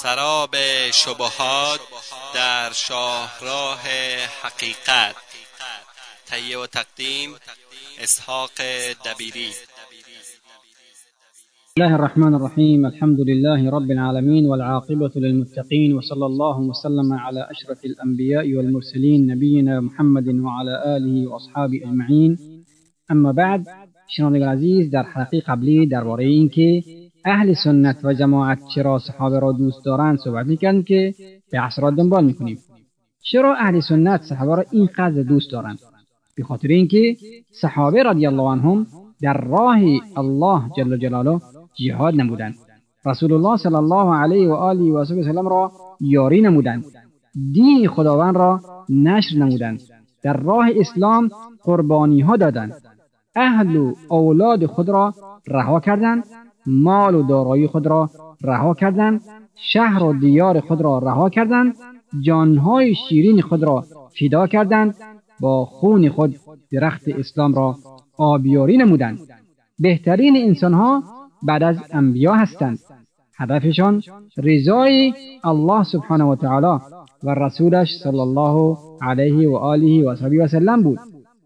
سراب شبهات در شاهراه حقیقت. تهیه و تقدیم اسحاق دبیری. الله الرحمن الرحيم الحمد لله رب العالمين والعاقبة للمتقين وصلى الله وسلم على أشرف الأنبياء والمرسلين نبينا محمد وعلى آله وأصحابه أجمعين اما بعد شنوندگان عزیز در حلقه قبلی درباره اینکه اهل سنت و جماعت چرا صحابه را دوست دارند صحبت می‌کردیم که بحث را دنبال می‌کنیم. چرا اهل سنت صحابه را اینقدر دوست دارند؟ به خاطر اینکه صحابه رضی الله عنهم در راه الله جل جلاله جهاد نمودند. رسول الله صلی الله علیه و آله و سلم را یاری نمودند. دین خداوند را نشر نمودند. در راه اسلام قربانی ها دادند. اهل و اولاد خود را رها کردند. مال و دارایی خود را رها کردند شهر و دیار خود را رها کردند جانهای شیرین خود را فدا کردند با خون خود درخت اسلام را آبیاری نمودند. بهترین انسانها بعد از انبیا هستند. هدفشان رضای الله سبحانه و تعالی و رسولش صلی الله علیه و آله و سلم بود.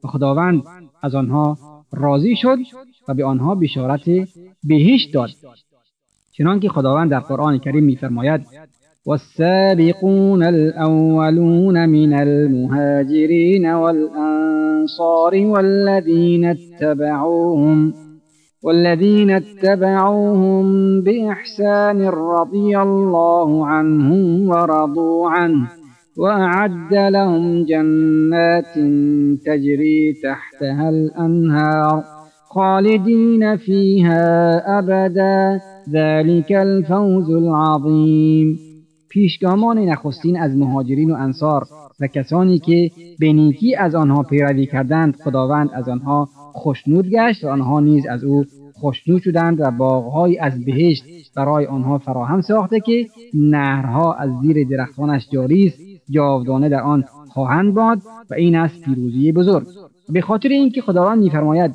و خداوند از آنها راضی شد و به آنها بشارت بهشت داد. چنانکه خداوند در قرآن کریم میفرماید والسابقون الأولون من المهاجرين والأنصار والذين اتبعوهم والذين اتبعوهم بإحسان رضي الله عنهم ورضوا عنه وأعد لهم جنات تجري تحتها الأنهار خالدين فيها أبدا ذلك الفوز العظیم. پیشگامان نخستین از مهاجرین و انصار و کسانی که به نیکی از آنها پیروی کردند خداوند از آنها خوشنود گشت و آنها نیز از او خوشنود شدند و باغهایی از بهشت برای آنها فراهم ساخته که نهرها از زیر درختانش جاری است جاودانه در آن خواهند باد و این است پیروزی بزرگ. به خاطر اینکه خداوند میفرماید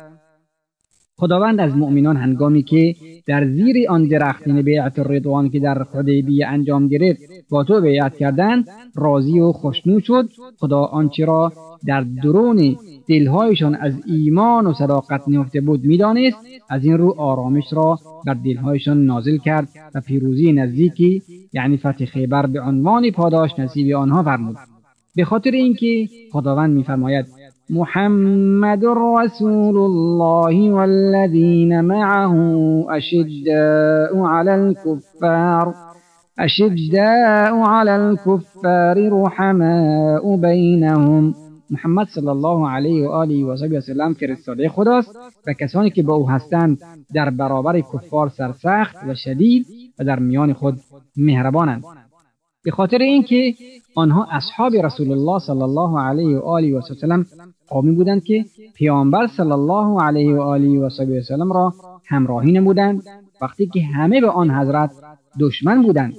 خداوند از مؤمنان هنگامی که در زیر آن درخت بیعت الرضوان که در حدیبیه انجام گرفت با تو بیعت کردند راضی و خوشنود شد. خدا آنچه را در درون دلهایشان از ایمان و صداقت نهفته بود می‌دانست از این رو آرامش را بر دلهایشان نازل کرد و پیروزی نزدیکی یعنی فتح خیبر به عنوان پاداش نصیب آنها فرمود. به خاطر اینکه خداوند میفرماید محمد رسول الله والذين معه أشداء على الكفار أشداء على الكفار رحماء بينهم. محمد صلی الله علیه و آله و صحبه وسلم فرستاده خداست و کسانی که با أو در برابر کفار سرسخت و شدید و در میان خود مهربانند. به خاطر اینکه آنها اصحاب رسول الله صلی الله علیه و آله و سلم قومی بودند که پیامبر صلی الله علیه و آله و سلم را همراهی نمودند وقتی که همه به آن حضرت دشمن بودند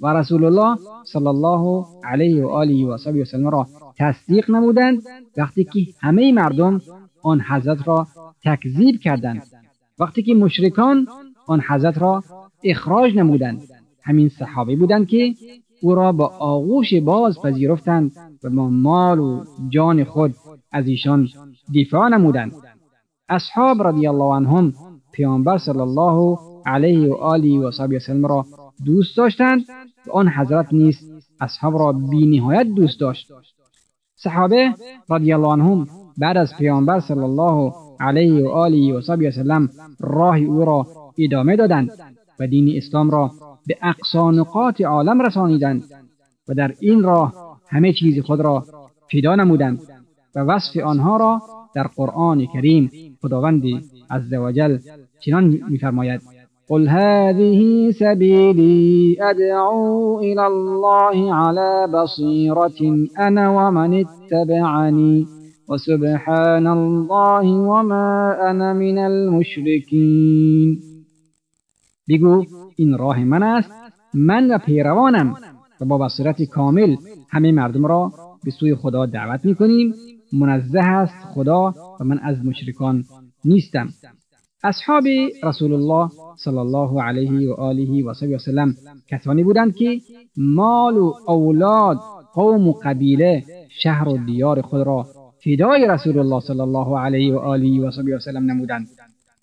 و رسول الله صلی الله علیه و آله و سلم را تصدیق نمودند وقتی که همه مردم آن حضرت را تکذیب کردند وقتی که مشرکان آن حضرت را اخراج نمودند. همین صحابه بودند که او را با آغوش باز پذیرفتند و با مال و جان خود از ایشان دفاع نمودند. اصحاب رضی الله عنهم پیامبر صلی الله علیه و آله و صحبه وسلم را دوست داشتند و آن حضرت نیز اصحاب را بی نهایت دوست داشت. صحابه رضی الله عنهم بعد از پیامبر صلی الله علیه و آله و صحبه وسلم راه او را ادامه دادند و دین اسلام را به اقصا نقاط عالم رسانیدند و در این راه همه چیز خود را فدا نمودند و وصف آنها را در قرآن کریم خداوند عزوجل چنان میفرماید. قل هذه سبيلي أدعو إلى الله على بصيرة أنا ومن اتبعني وسبحان الله وما أنا من المشركين بگو این راه من است من و پیروانم و با بصیرت کامل همه مردم را به سوی خدا دعوت می‌کنیم. منزه است خدا و من از مشرکان نیستم. اصحاب رسول الله صلی الله علیه و آله و سلم کسانی بودند که مال و اولاد قوم و قبیله شهر و دیار خود را فدای رسول الله صلی الله علیه و آله و سلم نمودند.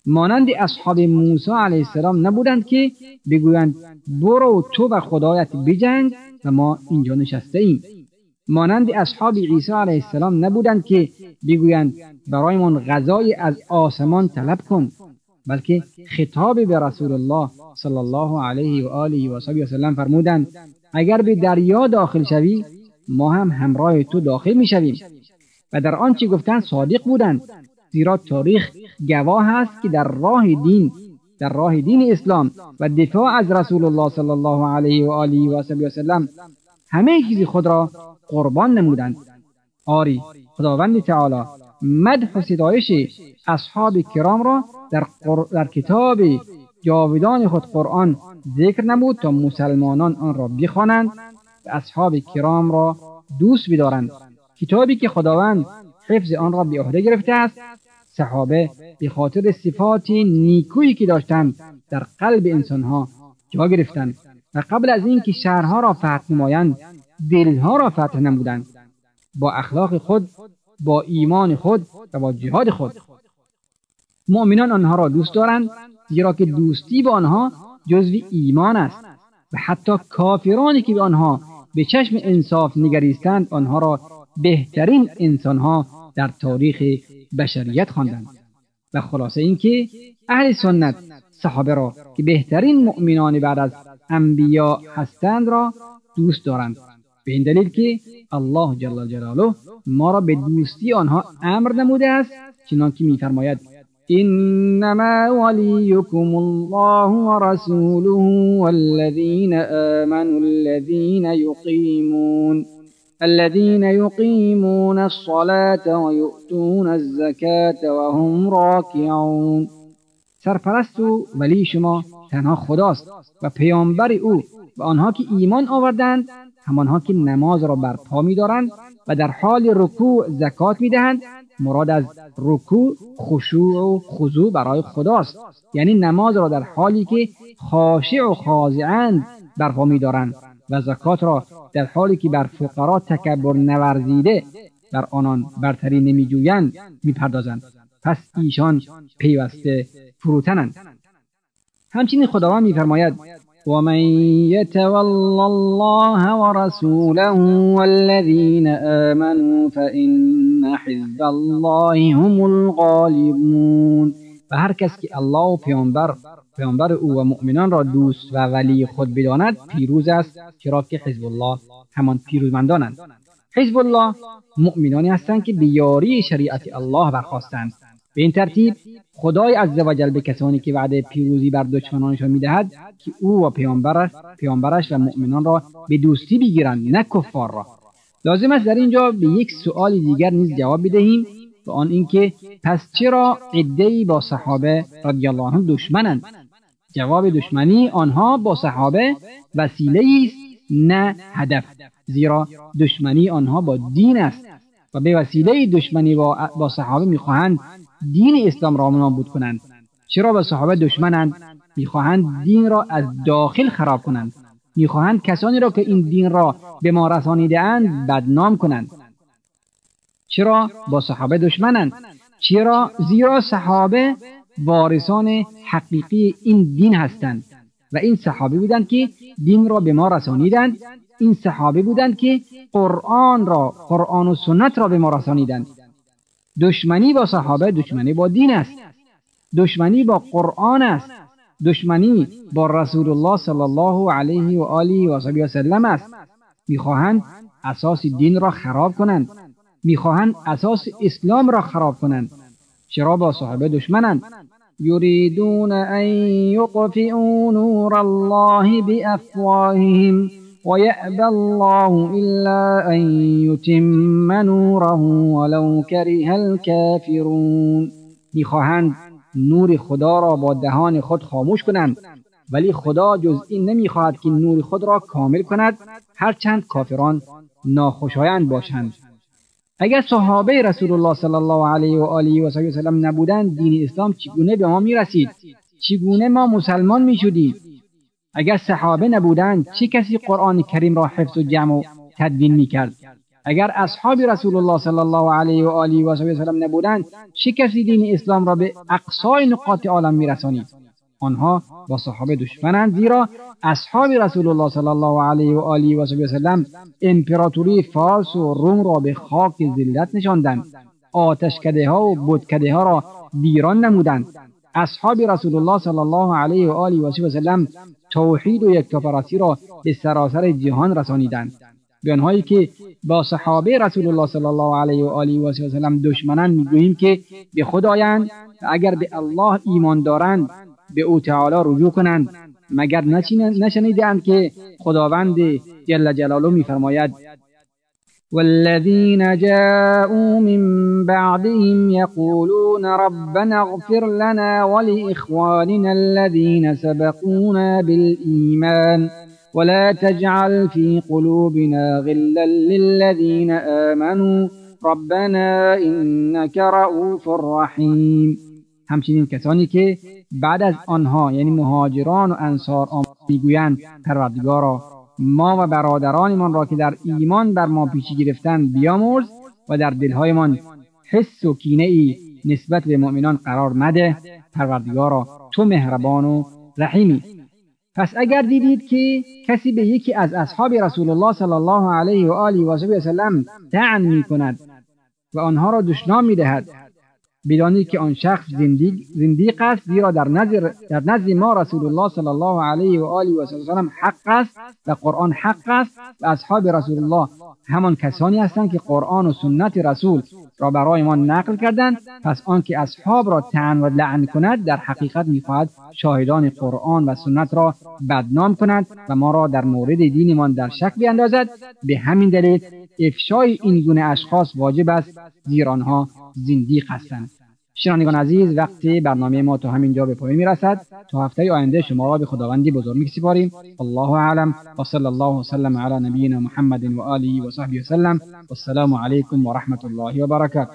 مانند اصحاب موسی علیه السلام نبودند که بگویند برو تو و خدایت بجنگ و ما اینجا نشسته ایم مانند اصحاب عیسی علیه السلام نبودند که بگویند برایمان غذای از آسمان طلب کن بلکه خطاب به رسول الله صلی الله علیه و آله و سلم فرمودند اگر به دریا داخل شوی ما هم همراه تو داخل می شویم و در آنچه گفتند صادق بودند زیرا تاریخ گواه است که در راه دین در راه دین اسلام و دفاع از رسول الله صلی الله علیه و آله و سلم همه چیز خود را قربان نمودند. آری خداوند تعالی مدح و ستایش اصحاب کرام را در, در کتاب جاودان خود قرآن ذکر نمود تا مسلمانان آن را بخوانند و اصحاب کرام را دوست بدارند. کتابی که خداوند حفظ آن را به عهده گرفته است صحابه به خاطر صفات نیکویی که داشتند در قلب انسانها جا گرفتند و قبل از اینکه شهرها را فتح نمایند دلها را فتح نمودند. با اخلاق خود با ایمان خود و با جهاد خود. مؤمنان آنها را دوست دارند زیرا که دوستی با آنها جزو ایمان است و حتی کافرانی که به آنها به چشم انصاف نگریستند آنها را بهترین انسانها در تاریخ بشریت خواندند. و خلاصه اینکه اهل سنت صحابه را که بهترین مؤمنان بعد از انبیا هستند را دوست دارند. به این دلیل که الله جل جلاله ما را به دوستی آنها امر نموده است چنانکه میفرماید انما وليكم الله ورسوله والذين آمنوا الذين يقيمون الذين يقيمون الصلاة ويؤتون الزكاة وهم راكعون. سرپرست و ولی شما تنها خداست و پیامبر او و آنها که ایمان آوردند همانها که نماز را بر پا میدارند و در حال رکوع زکات می‌دهند مراد از رکوع خشوع و خضوع برای خداست. یعنی نماز را در حالی که خاشع و خاضعند برپا میدارند. و زکات را در حالی که بر فقرا تکبر نورزیده در آنان برتری نمیجویند می‌پردازند. پس ایشان پیوسته فروتنند. همچنین خداوند میفرماید ومن يتول الله ورسوله والذين آمنوا فإن حزب الله هم الغالبون. و هر کس که الله و پیامبر پیامبر او و مؤمنان را دوست و ولی خود بداند پیروز است چرا که حزب الله همان پیروزمندانند. حزب الله مؤمنانی هستند که به یاری شریعت الله برخواستند به این ترتیب خدای عزوجل به کسانی که وعده پیروزی بر دشمنانشان می‌دهد که او و پیامبرش پیامبرش و مؤمنان را به دوستی بگیرند نه کفار را. لازم است در اینجا به یک سؤال دیگر نیز جواب بدهیم. و آن اینکه پس چرا عدهای با صحابه رضی الله عنهم دشمنند؟ جواب دشمنی آنها با صحابه وسیله است نه هدف. زیرا دشمنی آنها با دین است و به وسیله دشمنی با, با صحابه می‌خواهند دین اسلام را نابود کنند. چرا به صحابه دشمنند؟ می‌خواهند دین را از داخل خراب کنند. می‌خواهند کسانی را که این دین را به ما رسانیدهاند بدنام کنند. چرا با صحابه دشمنند چرا زیرا صحابه وارثان حقیقی این دین هستند؟ و این صحابه بودند که دین را به ما رسانیدند. این صحابه بودند که قرآن را قرآن و سنت را به ما رسانیدند. دشمنی با صحابه دشمنی با دین است. دشمنی با قرآن است. دشمنی با رسول الله صلی الله علیه و آله و سلم است. می‌خواهند اساس دین را خراب کنند. می‌خواهند اساس اسلام را خراب کنند. چرا با صحابه دشمنند؟ یریدون ان یطفئوا نور الله بافواههم ويأبى الله إلا أن يتم نوره ولو كره الكافرون می‌خواهند نور خدا را با دهان خود خاموش کنند. ولی خدا جز این نمی‌خواهد که نور خود را کامل کند. هرچند کافران ناخوشایند باشند. اگر صحابه رسول الله صلی الله علیه و آله و سلم نبودند دین اسلام چگونه به ما می‌رسید؟ چگونه ما مسلمان می‌شدیم؟ اگر صحابه نبودند چه کسی قرآن کریم را حفظ و جمع و تدوین می‌کرد؟ اگر اصحاب رسول الله صلی الله علیه و آله و سلم نبودند چه کسی دین اسلام را به اقصای نقاط عالم میرسانید؟ آنها با صحابه دشمنند زیرا اصحاب رسول الله صلی الله علیه و آله و سلم امپراتوری فارس و روم را به خاک ذلت نشاندند. آتشکده ها و بودکده ها را ویران نمودند. اصحاب رسول الله صلی الله علیه و آله و سلم توحید و یکتاپرستی را به سراسر جهان رسانیدند. به آنهایی که با صحابه رسول الله صلی الله علیه و آله و سلم دشمنان می‌گوییم که به خدایند و اگر به الله ایمان دارند به او تعالی رجوع کنند. مگر نشنیدند که خداوند جل جلاله میفرماید والذين جاءوا من بعدهم يقولون ربنا اغفر لنا ولإخواننا الذين سبقونا بالإيمان ولا تجعل في قلوبنا غلا للذين آمنوا ربنا إنك رؤوف رحیم. همچنین کسانی که بعد از آنها یعنی مهاجران و انصار می‌گویند پروردگارا ما و برادرانمان را که در ایمان بر ما پیشی گرفتند بیامرز و در دلهایمان حس و کینه ای نسبت به مؤمنان قرار مده. پروردگارا تو مهربان و رحیمی. پس اگر دیدید که کسی به یکی از اصحاب رسول الله صلی الله علیه و آله و سلم تعن می کند و آنها را دشنام می دهد بدانید که آن شخص زندیق است زیرا در نظر در نزد ما رسول الله صلی الله علیه و آله و سلم حق است و قرآن حق است و اصحاب رسول الله همان کسانی هستند که قرآن و سنت رسول را برای ما نقل کردند. پس آنکه اصحاب را تعن و لعن کند در حقیقت می‌خواهد شاهدان قرآن و سنت را بدنام کند و ما را در مورد دینمان در شک بیاندازد به همین دلیل افشای این گونه اشخاص واجب است زیرا آنها زندیق هستند. شنوندگان عزیز وقتی برنامه ما تا همینجا به پایان می‌رسد تا هفته آینده شما را به خداوندی بزرگ میسپاریم. الله اعلم. و صلی الله وسلم علی نبینا محمد و آله و صحبه وسلم والسلام علیکم و رحمت الله و برکاته.